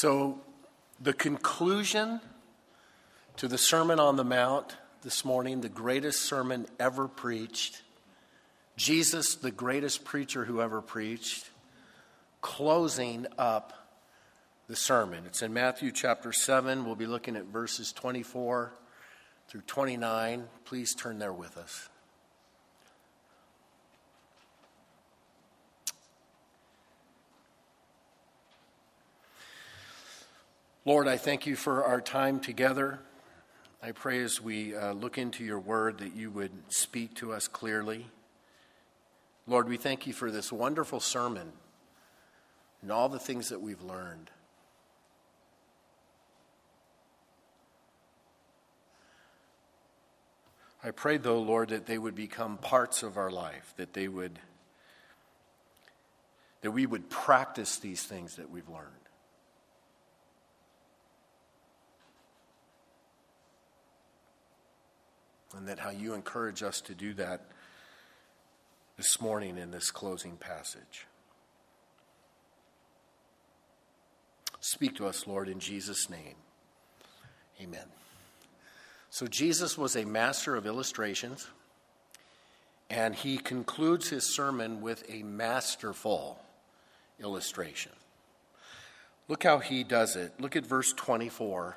So, the conclusion to the Sermon on the Mount this morning, the greatest sermon ever preached, Jesus, the greatest preacher who ever preached, closing up the sermon. It's in Matthew chapter 7. We'll be looking at verses 24 through 29. Please turn there with us. Lord, I thank you for our time together. I pray as we uh, look into your word that you would speak to us clearly. Lord, we thank you for this wonderful sermon and all the things that we've learned. I pray, though, Lord, that they would become parts of our life, that they would, that we would practice these things that we've learned. And that how you encourage us to do that this morning in this closing passage. Speak to us, Lord, in Jesus' name. Amen. So, Jesus was a master of illustrations, and he concludes his sermon with a masterful illustration. Look how he does it. Look at verse 24.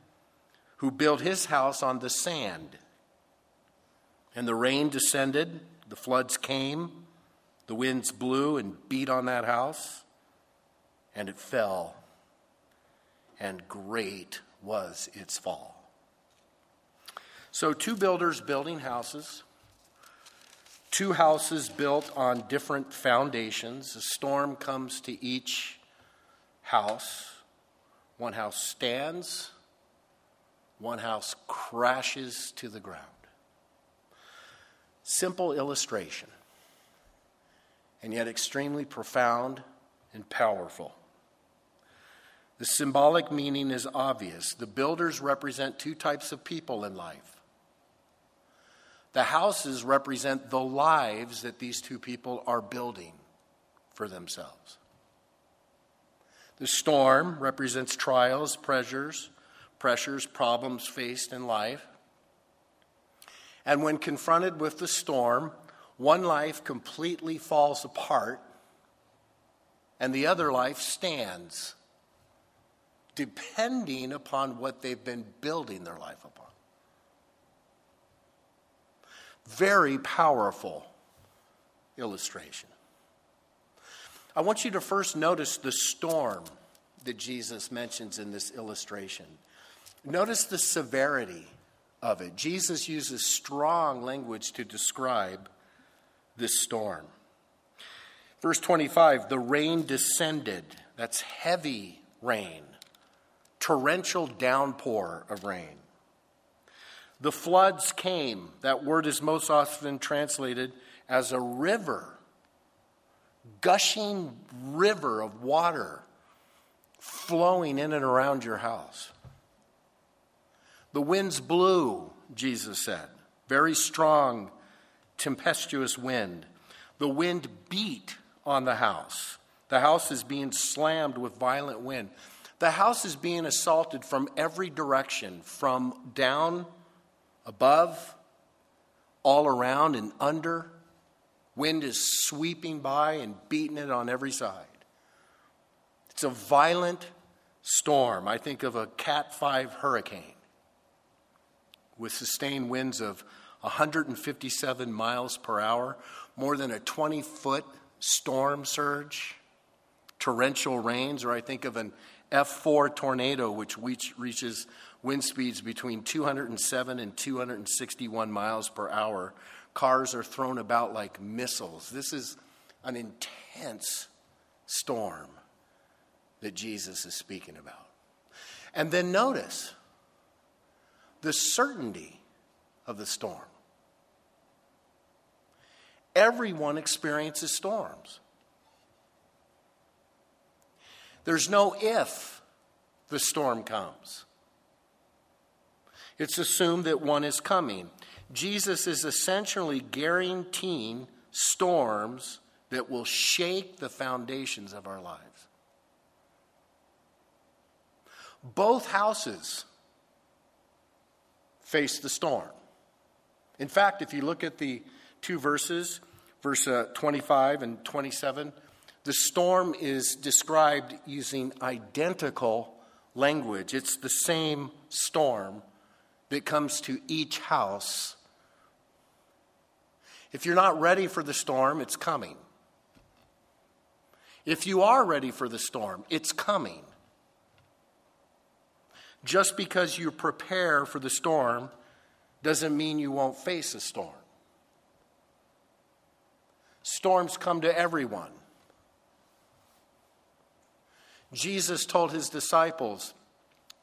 who built his house on the sand. And the rain descended, the floods came, the winds blew and beat on that house, and it fell. And great was its fall. So, two builders building houses, two houses built on different foundations. A storm comes to each house. One house stands, one house crashes to the ground. Simple illustration, and yet extremely profound and powerful. The symbolic meaning is obvious. The builders represent two types of people in life. The houses represent the lives that these two people are building for themselves. The storm represents trials, pressures, pressures, problems faced in life. And when confronted with the storm, one life completely falls apart and the other life stands, depending upon what they've been building their life upon. Very powerful illustration. I want you to first notice the storm that Jesus mentions in this illustration. Notice the severity of it. Jesus uses strong language to describe this storm. Verse 25 the rain descended. That's heavy rain, torrential downpour of rain. The floods came. That word is most often translated as a river, gushing river of water flowing in and around your house. The winds blew, Jesus said, very strong, tempestuous wind. The wind beat on the house. The house is being slammed with violent wind. The house is being assaulted from every direction, from down, above, all around, and under. Wind is sweeping by and beating it on every side. It's a violent storm. I think of a Cat 5 hurricane with sustained winds of 157 miles per hour, more than a 20 foot storm surge, torrential rains, or I think of an F4 tornado, which reaches wind speeds between 207 and 261 miles per hour. Cars are thrown about like missiles. This is an intense storm that Jesus is speaking about. And then notice the certainty of the storm. Everyone experiences storms. There's no if the storm comes. It's assumed that one is coming. Jesus is essentially guaranteeing storms that will shake the foundations of our lives. Both houses face the storm. In fact, if you look at the two verses, verse uh, 25 and 27, the storm is described using identical language. It's the same storm that comes to each house. If you're not ready for the storm, it's coming. If you are ready for the storm, it's coming. Just because you prepare for the storm doesn't mean you won't face a storm. Storms come to everyone. Jesus told his disciples,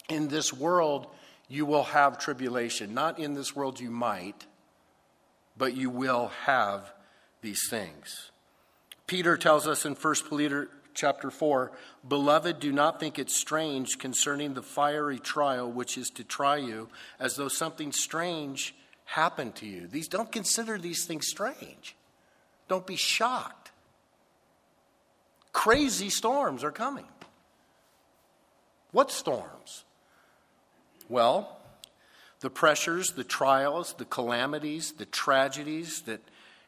In this world you will have tribulation. Not in this world you might, but you will have these things. Peter tells us in 1 Peter chapter 4 Beloved, do not think it strange concerning the fiery trial which is to try you, as though something strange happened to you. These don't consider these things strange. Don't be shocked. Crazy storms are coming. What storms? Well, the pressures, the trials, the calamities, the tragedies that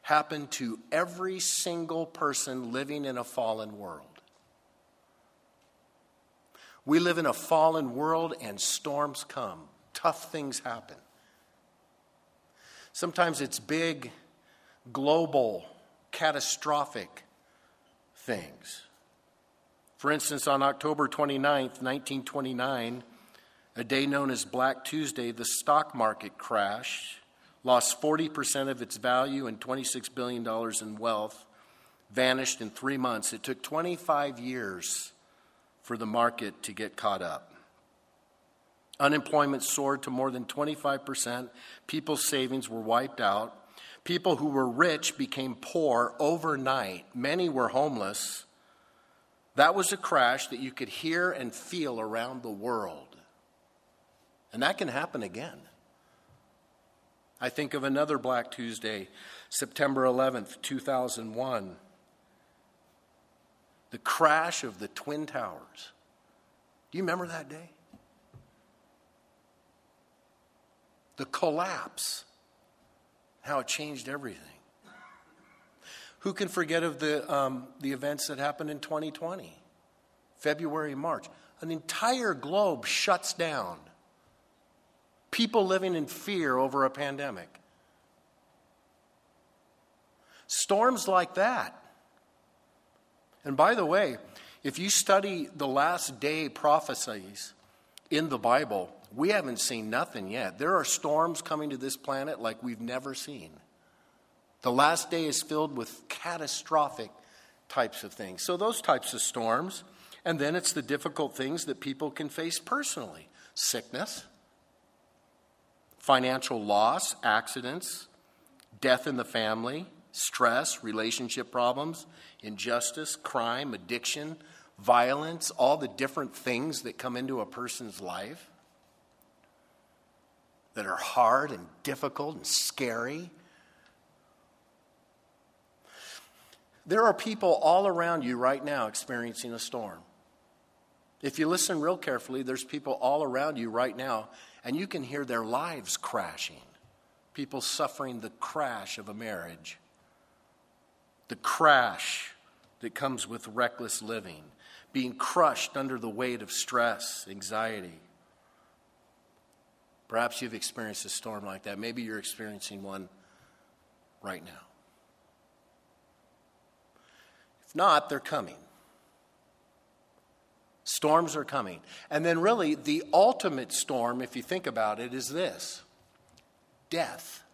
happen to every single person living in a fallen world. We live in a fallen world and storms come, tough things happen. Sometimes it's big, global, catastrophic things. For instance, on October 29th, 1929, a day known as Black Tuesday, the stock market crashed, lost 40% of its value and $26 billion in wealth, vanished in three months. It took 25 years for the market to get caught up. Unemployment soared to more than 25%. People's savings were wiped out. People who were rich became poor overnight. Many were homeless. That was a crash that you could hear and feel around the world. And that can happen again. I think of another Black Tuesday, September 11th, 2001 the crash of the Twin Towers. Do you remember that day? The collapse, how it changed everything. Who can forget of the, um, the events that happened in 2020? February, March. An entire globe shuts down. People living in fear over a pandemic. Storms like that and by the way, if you study the last day prophecies in the Bible, we haven't seen nothing yet. There are storms coming to this planet like we've never seen. The last day is filled with catastrophic types of things. So, those types of storms. And then it's the difficult things that people can face personally sickness, financial loss, accidents, death in the family, stress, relationship problems, injustice, crime, addiction, violence, all the different things that come into a person's life that are hard and difficult and scary. There are people all around you right now experiencing a storm. If you listen real carefully, there's people all around you right now, and you can hear their lives crashing. People suffering the crash of a marriage the crash that comes with reckless living, being crushed under the weight of stress, anxiety. Perhaps you've experienced a storm like that. Maybe you're experiencing one right now. If not, they're coming. Storms are coming. And then, really, the ultimate storm, if you think about it, is this death.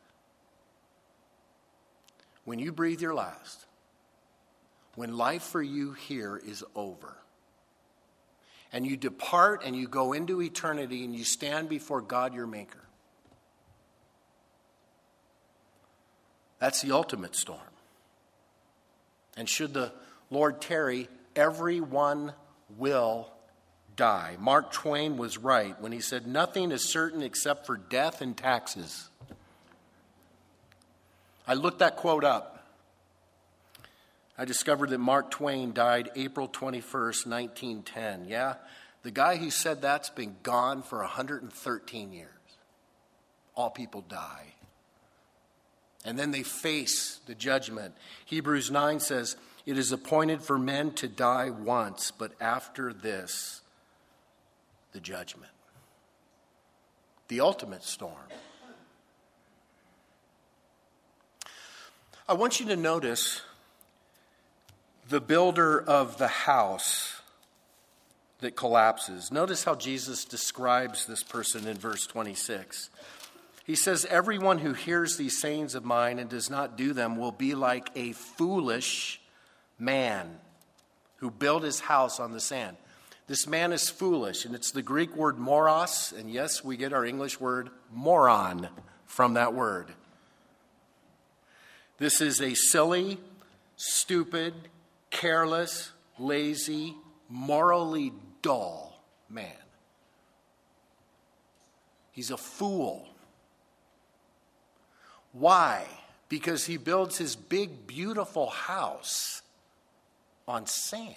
When you breathe your last, when life for you here is over, and you depart and you go into eternity and you stand before God your Maker. That's the ultimate storm. And should the Lord tarry, everyone will die. Mark Twain was right when he said, Nothing is certain except for death and taxes. I looked that quote up. I discovered that Mark Twain died April 21st, 1910. Yeah, the guy who said that's been gone for 113 years. All people die. And then they face the judgment. Hebrews 9 says, It is appointed for men to die once, but after this, the judgment. The ultimate storm. I want you to notice the builder of the house that collapses. Notice how Jesus describes this person in verse 26. He says, Everyone who hears these sayings of mine and does not do them will be like a foolish man who built his house on the sand. This man is foolish, and it's the Greek word moros, and yes, we get our English word moron from that word. This is a silly, stupid, careless, lazy, morally dull man. He's a fool. Why? Because he builds his big, beautiful house on sand.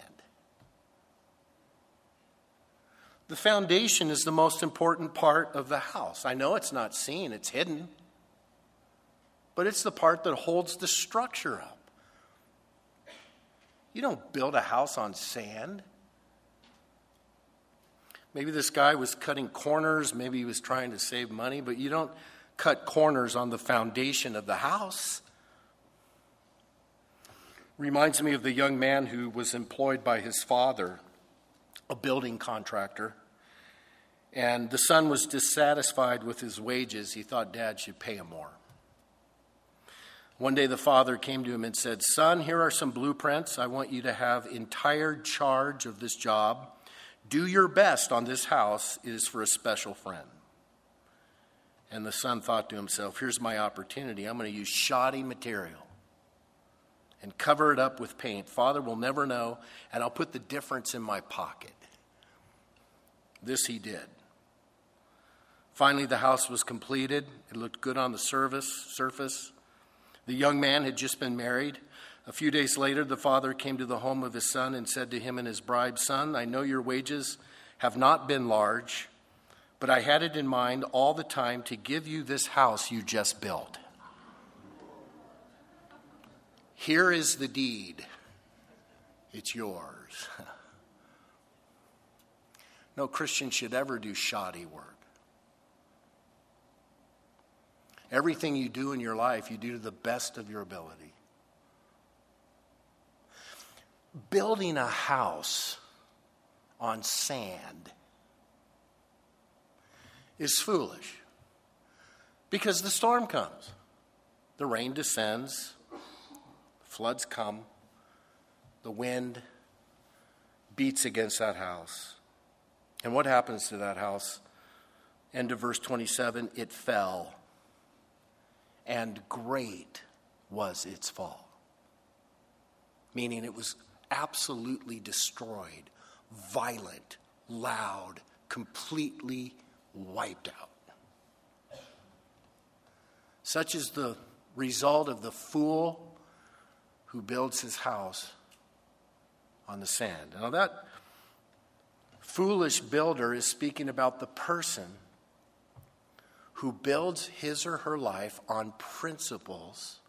The foundation is the most important part of the house. I know it's not seen, it's hidden, but it's the part that holds the structure up. You don't build a house on sand. Maybe this guy was cutting corners, maybe he was trying to save money, but you don't cut corners on the foundation of the house. Reminds me of the young man who was employed by his father, a building contractor. And the son was dissatisfied with his wages. He thought dad should pay him more. One day the father came to him and said, Son, here are some blueprints. I want you to have entire charge of this job. Do your best on this house. It is for a special friend. And the son thought to himself, Here's my opportunity. I'm going to use shoddy material and cover it up with paint. Father will never know, and I'll put the difference in my pocket. This he did. Finally, the house was completed. It looked good on the surface. surface. The young man had just been married. A few days later, the father came to the home of his son and said to him and his bride, Son, I know your wages have not been large, but I had it in mind all the time to give you this house you just built. Here is the deed, it's yours. No Christian should ever do shoddy work. Everything you do in your life, you do to the best of your ability. Building a house on sand is foolish because the storm comes, the rain descends, floods come, the wind beats against that house. And what happens to that house? End of verse 27 it fell and great was its fall. Meaning it was absolutely destroyed, violent, loud, completely wiped out. Such is the result of the fool who builds his house on the sand. Now, that foolish builder is speaking about the person who builds his or her life on principles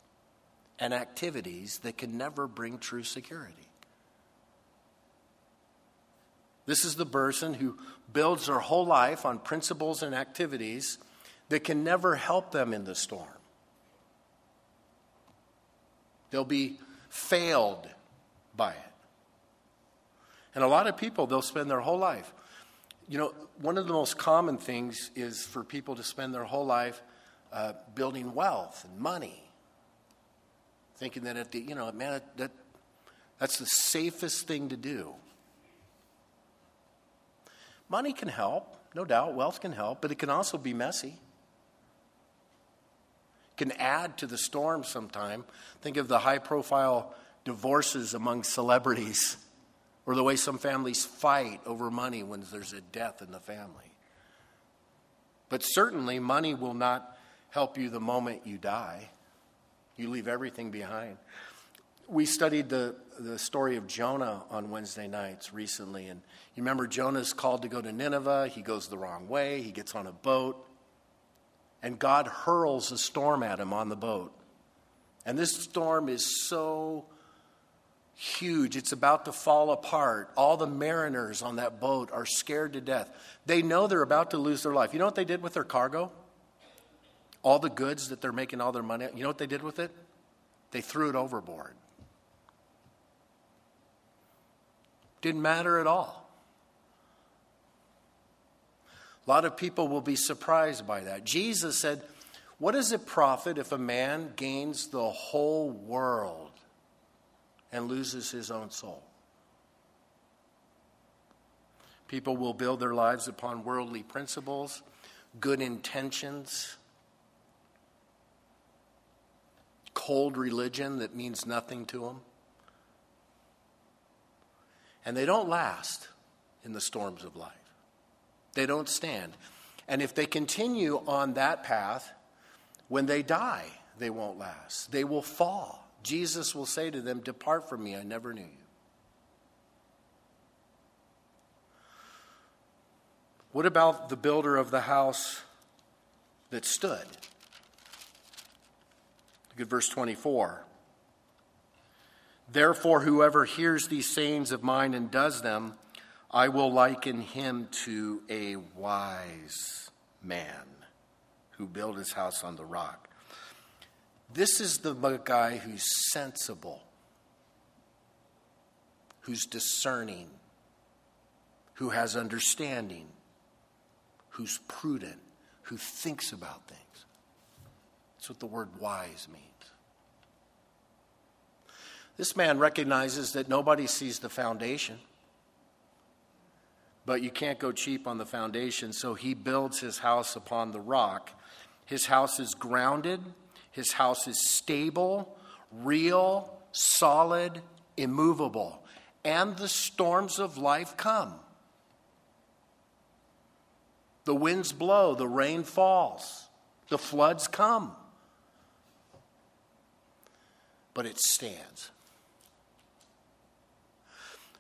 and activities that can never bring true security. This is the person who builds their whole life on principles and activities that can never help them in the storm. They'll be failed by it. And a lot of people, they'll spend their whole life you know, one of the most common things is for people to spend their whole life uh, building wealth and money, thinking that at the, you know, man, that, that's the safest thing to do. Money can help, no doubt, wealth can help, but it can also be messy. Can add to the storm sometime. Think of the high profile divorces among celebrities or the way some families fight over money when there's a death in the family. But certainly, money will not help you the moment you die. You leave everything behind. We studied the, the story of Jonah on Wednesday nights recently, and you remember Jonah's called to go to Nineveh. He goes the wrong way, he gets on a boat, and God hurls a storm at him on the boat. And this storm is so huge. It's about to fall apart. All the mariners on that boat are scared to death. They know they're about to lose their life. You know what they did with their cargo? All the goods that they're making all their money, you know what they did with it? They threw it overboard. Didn't matter at all. A lot of people will be surprised by that. Jesus said, What does it profit if a man gains the whole world and loses his own soul? People will build their lives upon worldly principles, good intentions, cold religion that means nothing to them. And they don't last in the storms of life. They don't stand. And if they continue on that path, when they die, they won't last. They will fall. Jesus will say to them, Depart from me, I never knew you. What about the builder of the house that stood? Look at verse 24. Therefore, whoever hears these sayings of mine and does them, I will liken him to a wise man who built his house on the rock. This is the guy who's sensible, who's discerning, who has understanding, who's prudent, who thinks about things. That's what the word wise means. This man recognizes that nobody sees the foundation, but you can't go cheap on the foundation, so he builds his house upon the rock. His house is grounded, his house is stable, real, solid, immovable, and the storms of life come. The winds blow, the rain falls, the floods come. But it stands.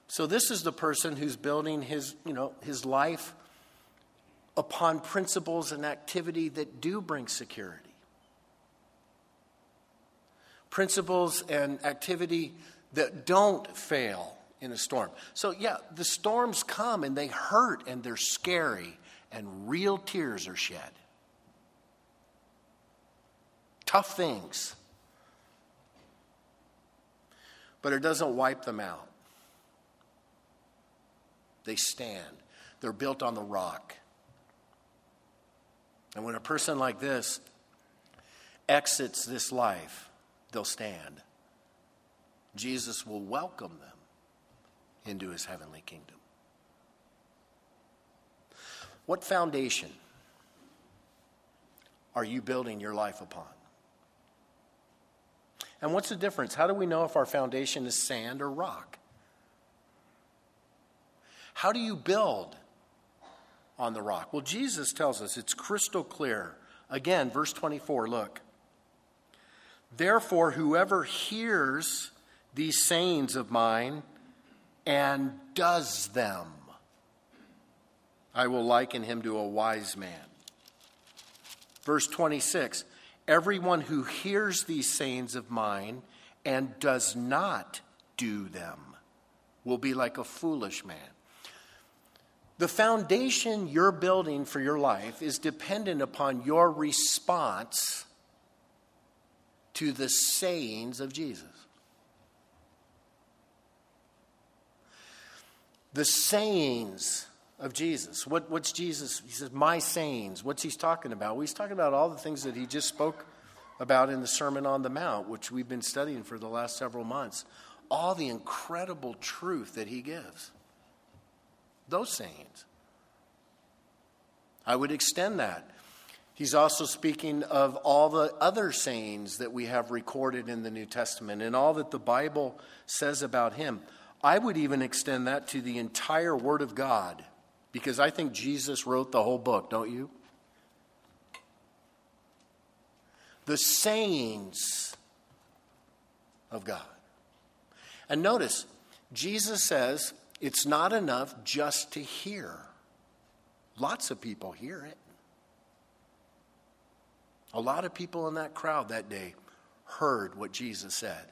So this is the person who's building his, you know, his life upon principles and activity that do bring security. Principles and activity that don't fail in a storm. So, yeah, the storms come and they hurt and they're scary and real tears are shed. Tough things. But it doesn't wipe them out. They stand. They're built on the rock. And when a person like this exits this life, they'll stand. Jesus will welcome them into his heavenly kingdom. What foundation are you building your life upon? And what's the difference? How do we know if our foundation is sand or rock? How do you build on the rock? Well, Jesus tells us it's crystal clear. Again, verse 24, look. Therefore, whoever hears these sayings of mine and does them, I will liken him to a wise man. Verse 26 Everyone who hears these sayings of mine and does not do them will be like a foolish man the foundation you're building for your life is dependent upon your response to the sayings of Jesus. The sayings of Jesus. What, what's Jesus? He says, My sayings. What's he talking about? Well, he's talking about all the things that he just spoke about in the Sermon on the Mount, which we've been studying for the last several months. All the incredible truth that he gives those sayings. I would extend that. He's also speaking of all the other sayings that we have recorded in the New Testament and all that the Bible says about him. I would even extend that to the entire Word of God because I think Jesus wrote the whole book, don't you? The sayings of God. And notice, Jesus says it's not enough just to hear. Lots of people hear it. A lot of people in that crowd that day heard what Jesus said.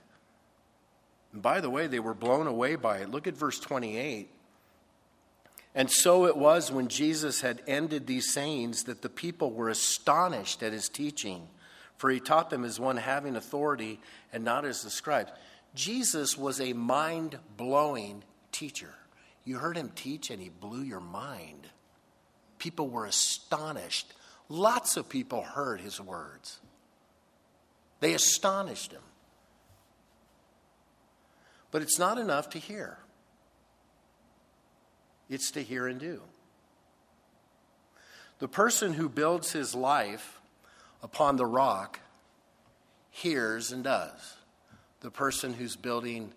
And by the way, they were blown away by it. Look at verse 28. And so it was when Jesus had ended these sayings that the people were astonished at his teaching, for he taught them as one having authority and not as the scribes. Jesus was a mind blowing teacher. You heard him teach and he blew your mind. People were astonished. Lots of people heard his words, they astonished him. But it's not enough to hear, it's to hear and do. The person who builds his life upon the rock hears and does. The person who's building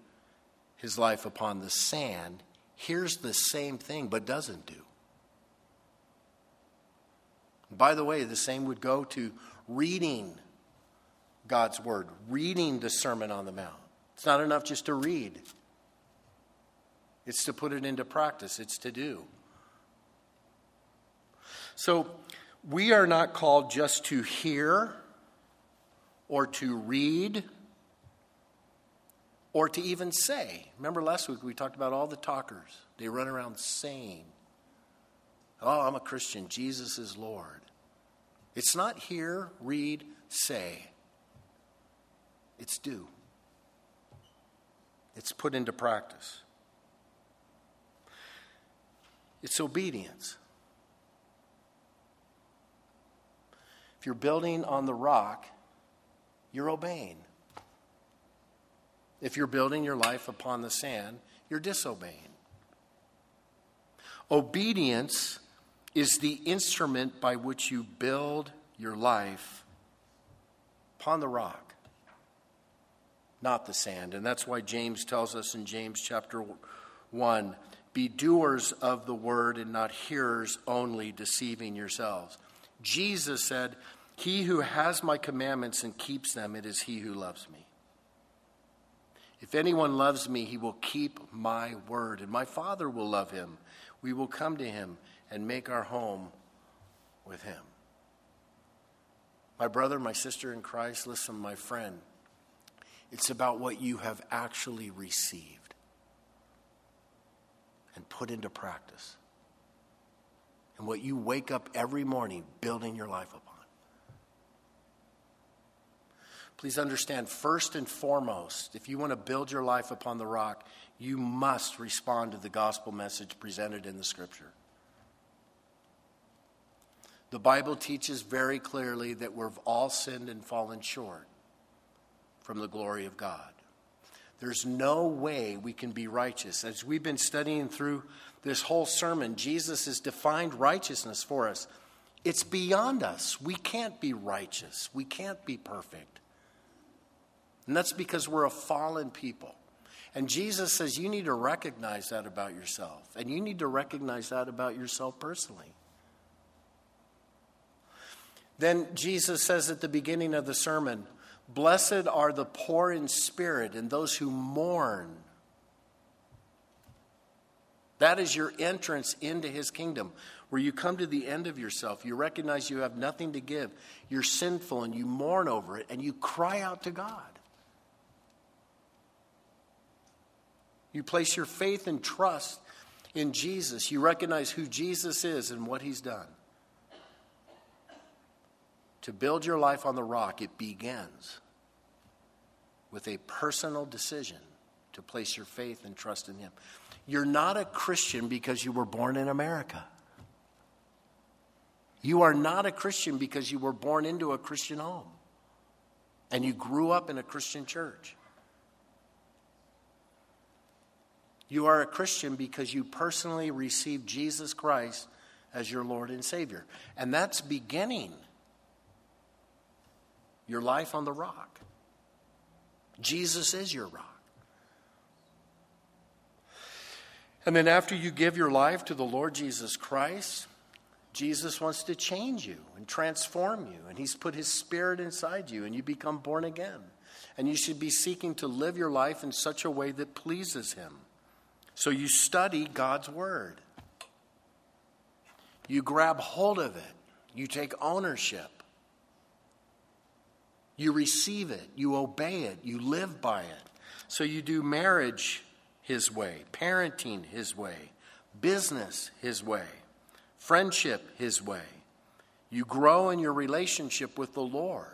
his life upon the sand hears the same thing but doesn't do. By the way, the same would go to reading God's word, reading the Sermon on the Mount. It's not enough just to read, it's to put it into practice, it's to do. So, we are not called just to hear or to read or to even say. Remember last week we talked about all the talkers. They run around saying, Oh, I'm a Christian. Jesus is Lord. It's not hear, read, say. It's do. It's put into practice. It's obedience. If you're building on the rock, you're obeying. If you're building your life upon the sand, you're disobeying. Obedience is the instrument by which you build your life upon the rock, not the sand. And that's why James tells us in James chapter 1 be doers of the word and not hearers only, deceiving yourselves. Jesus said, He who has my commandments and keeps them, it is he who loves me. If anyone loves me, he will keep my word, and my Father will love him. We will come to him and make our home with him. My brother, my sister in Christ, listen, my friend, it's about what you have actually received and put into practice, and what you wake up every morning building your life upon. Please understand, first and foremost, if you want to build your life upon the rock, you must respond to the gospel message presented in the scripture. The Bible teaches very clearly that we've all sinned and fallen short from the glory of God. There's no way we can be righteous. As we've been studying through this whole sermon, Jesus has defined righteousness for us. It's beyond us. We can't be righteous, we can't be perfect. And that's because we're a fallen people. And Jesus says you need to recognize that about yourself, and you need to recognize that about yourself personally. Then Jesus says at the beginning of the sermon, Blessed are the poor in spirit and those who mourn. That is your entrance into his kingdom, where you come to the end of yourself. You recognize you have nothing to give. You're sinful and you mourn over it and you cry out to God. You place your faith and trust in Jesus. You recognize who Jesus is and what he's done. To build your life on the rock, it begins with a personal decision to place your faith and trust in him. You're not a Christian because you were born in America. You are not a Christian because you were born into a Christian home and you grew up in a Christian church. You are a Christian because you personally received Jesus Christ as your Lord and Savior. And that's beginning your life on the rock. Jesus is your rock. And then after you give your life to the Lord Jesus Christ, Jesus wants to change you and transform you. And He's put His Spirit inside you, and you become born again. And you should be seeking to live your life in such a way that pleases Him. So you study God's Word, you grab hold of it, you take ownership, you receive it, you obey it, you live by it. So you do marriage his way, parenting His way, business His way, friendship His way. You grow in your relationship with the Lord.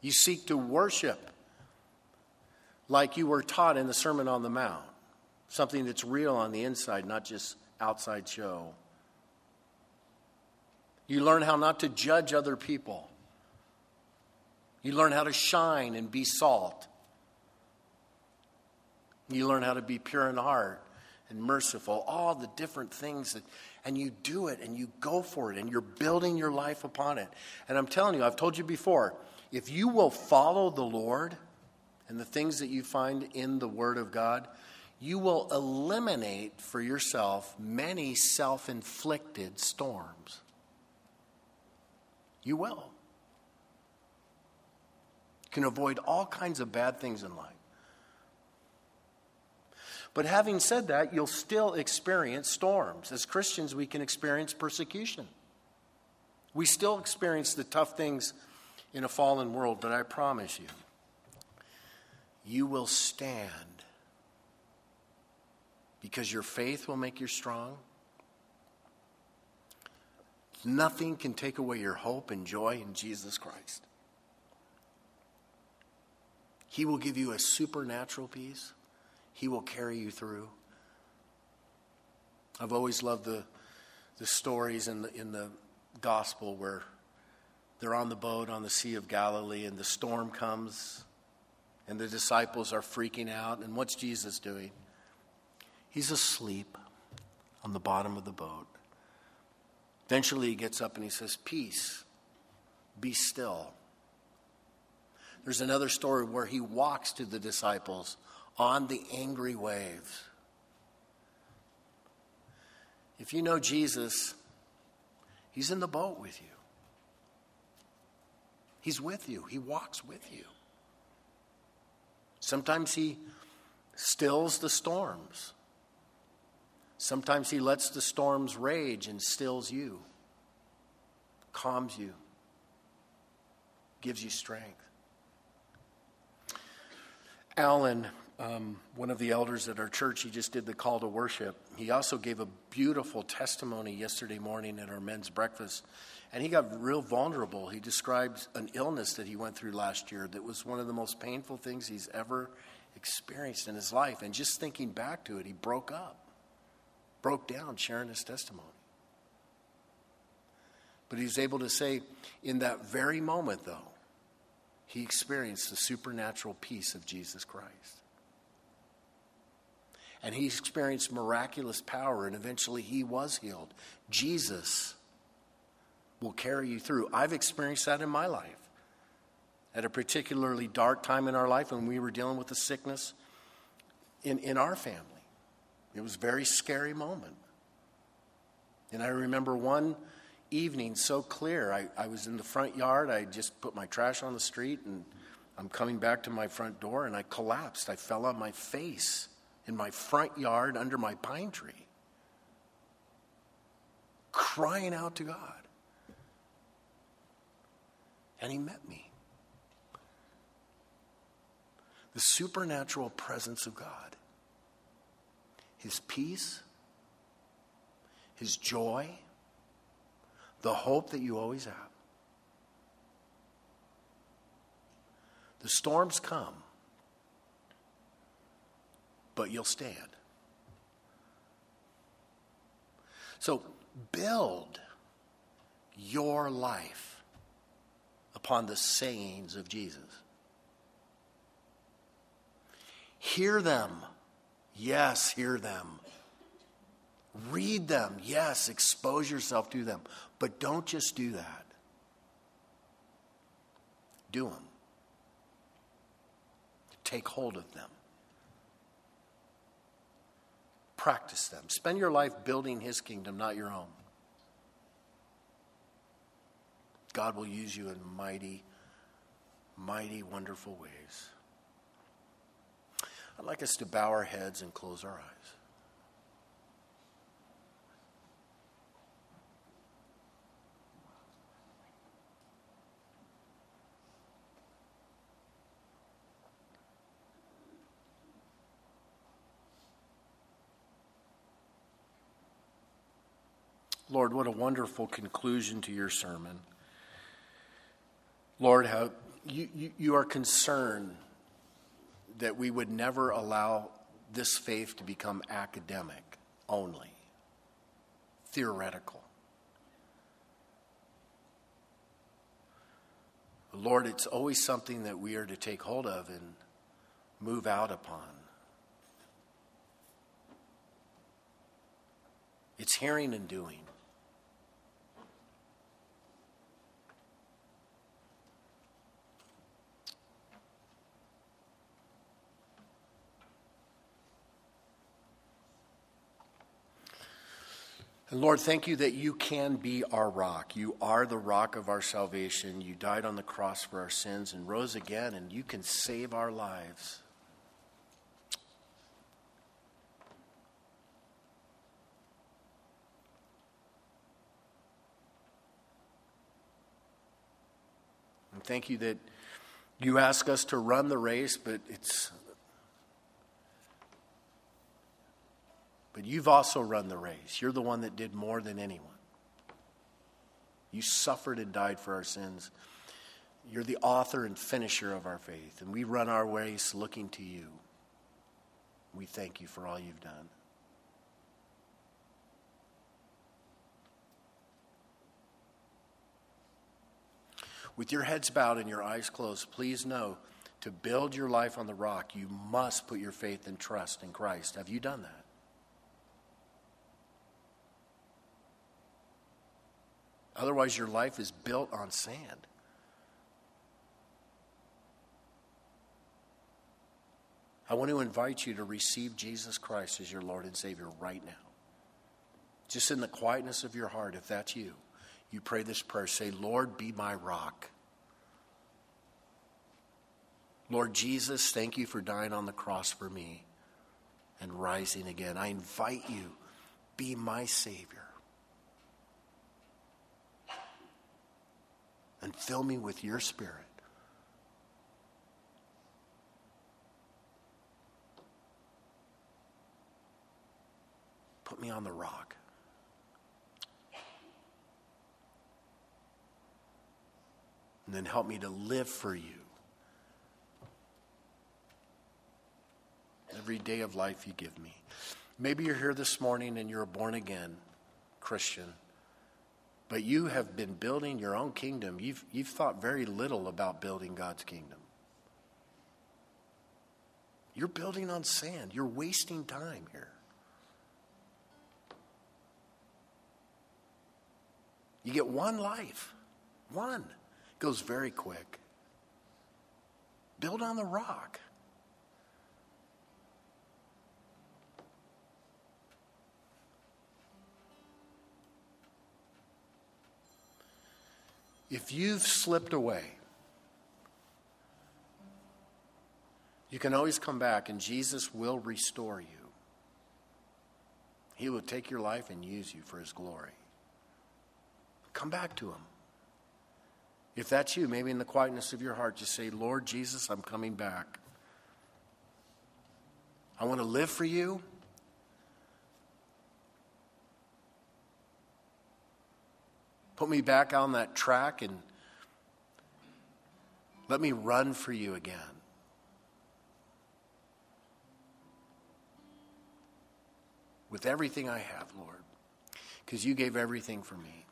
You seek to worship like you were taught in the Sermon on the Mount, something that's real on the inside, not just outside show. You learn how not to judge other people. You learn how to shine and be salt. You learn how to be pure in heart and merciful, all the different things that, and you do it and you go for it and you're building your life upon it. And I'm telling you, I've told you before, if you will follow the Lord and the things that you find in the Word of God, you will eliminate for yourself many self inflicted storms. You will. Can avoid all kinds of bad things in life. But having said that, you'll still experience storms. As Christians, we can experience persecution. We still experience the tough things in a fallen world, but I promise you, you will stand because your faith will make you strong. Nothing can take away your hope and joy in Jesus Christ. He will give you a supernatural peace. He will carry you through. I've always loved the, the stories in the, in the gospel where they're on the boat on the Sea of Galilee and the storm comes and the disciples are freaking out. And what's Jesus doing? He's asleep on the bottom of the boat. Eventually, he gets up and he says, Peace, be still. There's another story where he walks to the disciples on the angry waves. If you know Jesus, He's in the boat with you. He's with you, He walks with you. Sometimes He stills the storms. Sometimes He lets the storms rage and stills you, calms you, gives you strength. Alan um, one of the elders at our church, he just did the call to worship. He also gave a beautiful testimony yesterday morning at our men's breakfast. And he got real vulnerable. He described an illness that he went through last year that was one of the most painful things he's ever experienced in his life. And just thinking back to it, he broke up, broke down, sharing his testimony. But he was able to say, in that very moment, though, he experienced the supernatural peace of Jesus Christ and he experienced miraculous power, and eventually he was healed. Jesus will carry you through. I've experienced that in my life. At a particularly dark time in our life when we were dealing with the sickness in, in our family, it was a very scary moment. And I remember one evening so clear. I, I was in the front yard, I just put my trash on the street, and I'm coming back to my front door, and I collapsed. I fell on my face in my front yard under my pine tree, crying out to God. And He met me. The supernatural presence of God, His peace, His joy, the hope that you always have. The storms come but you'll stand. So build your life upon the sayings of Jesus. Hear them. Yes, hear them. Read them, yes, expose yourself to them, but don't just do that. Do them. Take hold of them. Practice them. Spend your life building His kingdom, not your own. God will use you in mighty, mighty, wonderful ways. I'd like us to bow our heads and close our eyes. Lord, what a wonderful conclusion to your sermon. Lord, how you, you, you, are concerned that we would never allow this faith to become academic only, theoretical. Lord, it's always something that we are to take hold of and move out upon. It's hearing and doing. And Lord, thank you that you can be our rock. You are the rock of our salvation. You died on the cross for our sins and rose again, and you can save our lives. And thank you that you ask us to run the race, but it's But you've also run the race. You're the one that did more than anyone. You suffered and died for our sins. You're the author and finisher of our faith. And we run our race looking to you. We thank you for all you've done. With your heads bowed and your eyes closed, please know to build your life on the rock, you must put your faith and trust in Christ. Have you done that? Otherwise, your life is built on sand. I want to invite you to receive Jesus Christ as your Lord and Savior right now. Just in the quietness of your heart, if that's you, you pray this prayer. Say, Lord, be my rock. Lord Jesus, thank you for dying on the cross for me and rising again. I invite you, be my Savior. And fill me with your spirit. Put me on the rock. And then help me to live for you. Every day of life you give me. Maybe you're here this morning and you're a born again Christian but you have been building your own kingdom. You've, you've thought very little about building God's kingdom. You're building on sand. You're wasting time here. You get one life. One. It goes very quick. Build on the rock. If you've slipped away, you can always come back and Jesus will restore you. He will take your life and use you for his glory. Come back to him. If that's you, maybe in the quietness of your heart, just say, Lord Jesus, I'm coming back. I want to live for you. Put me back on that track and let me run for you again. With everything I have, Lord, because you gave everything for me.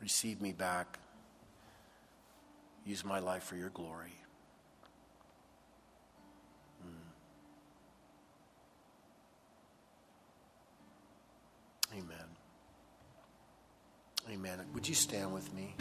Receive me back Use my life for your glory. Amen. Amen. Would you stand with me?